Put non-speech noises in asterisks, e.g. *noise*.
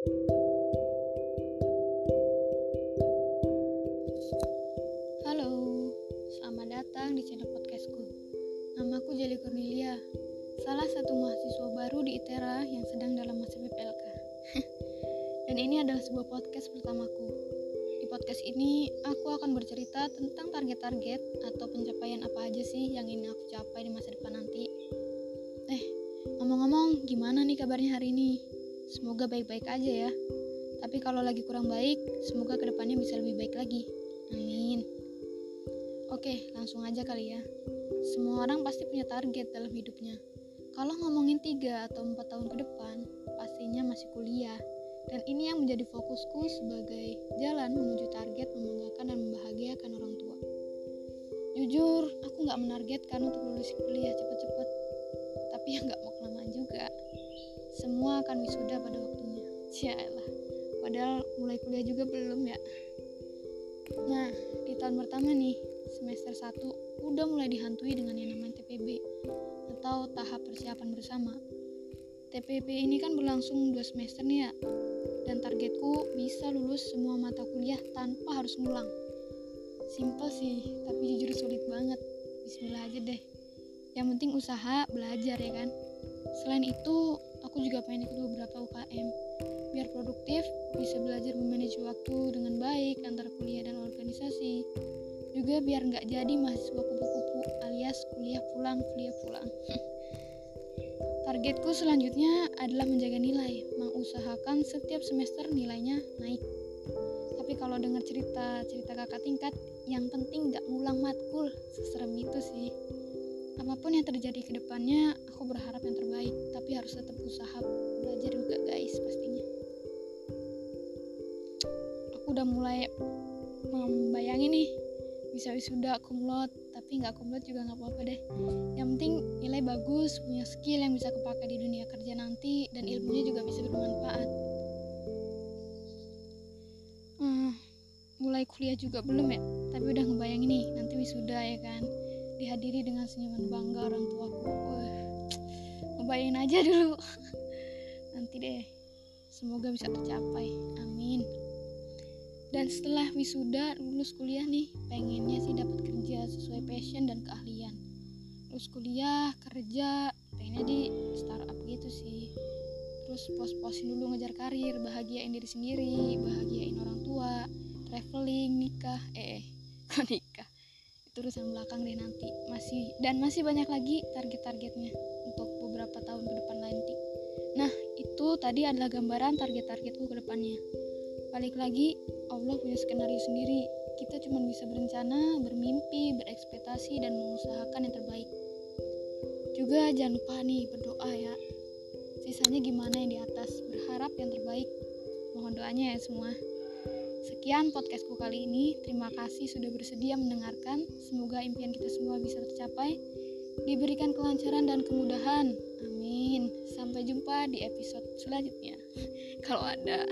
Halo, selamat datang di channel podcastku. Namaku Jeli Cornelia, salah satu mahasiswa baru di ITERA yang sedang dalam masa PPLK. *laughs* Dan ini adalah sebuah podcast pertamaku. Di podcast ini, aku akan bercerita tentang target-target atau pencapaian apa aja sih yang ingin aku capai di masa depan nanti. Eh, ngomong-ngomong, gimana nih kabarnya hari ini? Semoga baik-baik aja ya. Tapi kalau lagi kurang baik, semoga ke depannya bisa lebih baik lagi. Amin. Oke, langsung aja kali ya. Semua orang pasti punya target dalam hidupnya. Kalau ngomongin 3 atau 4 tahun ke depan, pastinya masih kuliah. Dan ini yang menjadi fokusku sebagai jalan menuju target membanggakan dan membahagiakan orang tua. Jujur, aku nggak menargetkan untuk lulus kuliah cepet-cepet. Tapi ya nggak mau kelamaan juga. Semua akan wisuda pada waktunya. Cialah. Padahal mulai kuliah juga belum ya. Nah, di tahun pertama nih, semester 1 udah mulai dihantui dengan yang namanya TPB atau tahap persiapan bersama. TPB ini kan berlangsung 2 semester nih ya. Dan targetku bisa lulus semua mata kuliah tanpa harus ngulang. Simple sih, tapi jujur sulit banget. Bismillah aja deh. Yang penting usaha, belajar ya kan. Selain itu, aku juga pengen ikut beberapa UKM biar produktif, bisa belajar memanage waktu dengan baik antara kuliah dan organisasi. Juga biar nggak jadi mahasiswa kupu-kupu alias kuliah pulang, kuliah pulang. *laughs* Targetku selanjutnya adalah menjaga nilai, mengusahakan setiap semester nilainya naik. Tapi kalau dengar cerita cerita kakak tingkat, yang penting nggak ngulang matkul, seserem itu sih. Apa pun yang terjadi ke depannya, aku berharap yang terbaik, tapi harus tetap usaha belajar juga guys pastinya. Udah mulai membayangin nih bisa wisuda kumlot tapi nggak kumlot juga nggak apa-apa deh. Yang penting nilai bagus punya skill yang bisa kepake di dunia kerja nanti dan ilmunya juga bisa bermanfaat. Hmm, mulai kuliah juga belum ya? Tapi udah ngebayangin nih nanti wisuda ya kan dihadiri dengan senyuman bangga orang tuaku. Wah ngebayangin aja dulu. *laughs* Nanti deh semoga bisa tercapai. Amin. Dan setelah wisuda lulus kuliah nih pengennya sih dapat kerja sesuai passion dan keahlian. Lulus kuliah kerja pengennya di startup gitu sih. Terus pos-posin dulu ngejar karir bahagiain diri sendiri bahagiain orang tua traveling nikah eh, eh *laughs* kok nikah itu urusan belakang deh nanti masih dan masih banyak lagi target-targetnya untuk beberapa tahun ke depan nanti nah itu tadi adalah gambaran target-targetku ke depannya Balik lagi, Allah punya skenario sendiri. Kita cuma bisa berencana, bermimpi, berekspektasi, dan mengusahakan yang terbaik. Juga jangan lupa nih berdoa ya. Sisanya gimana yang di atas, berharap yang terbaik. Mohon doanya ya semua. Sekian podcastku kali ini. Terima kasih sudah bersedia mendengarkan. Semoga impian kita semua bisa tercapai. Diberikan kelancaran dan kemudahan. Amin. Sampai jumpa di episode selanjutnya. *laughs* Kalau ada.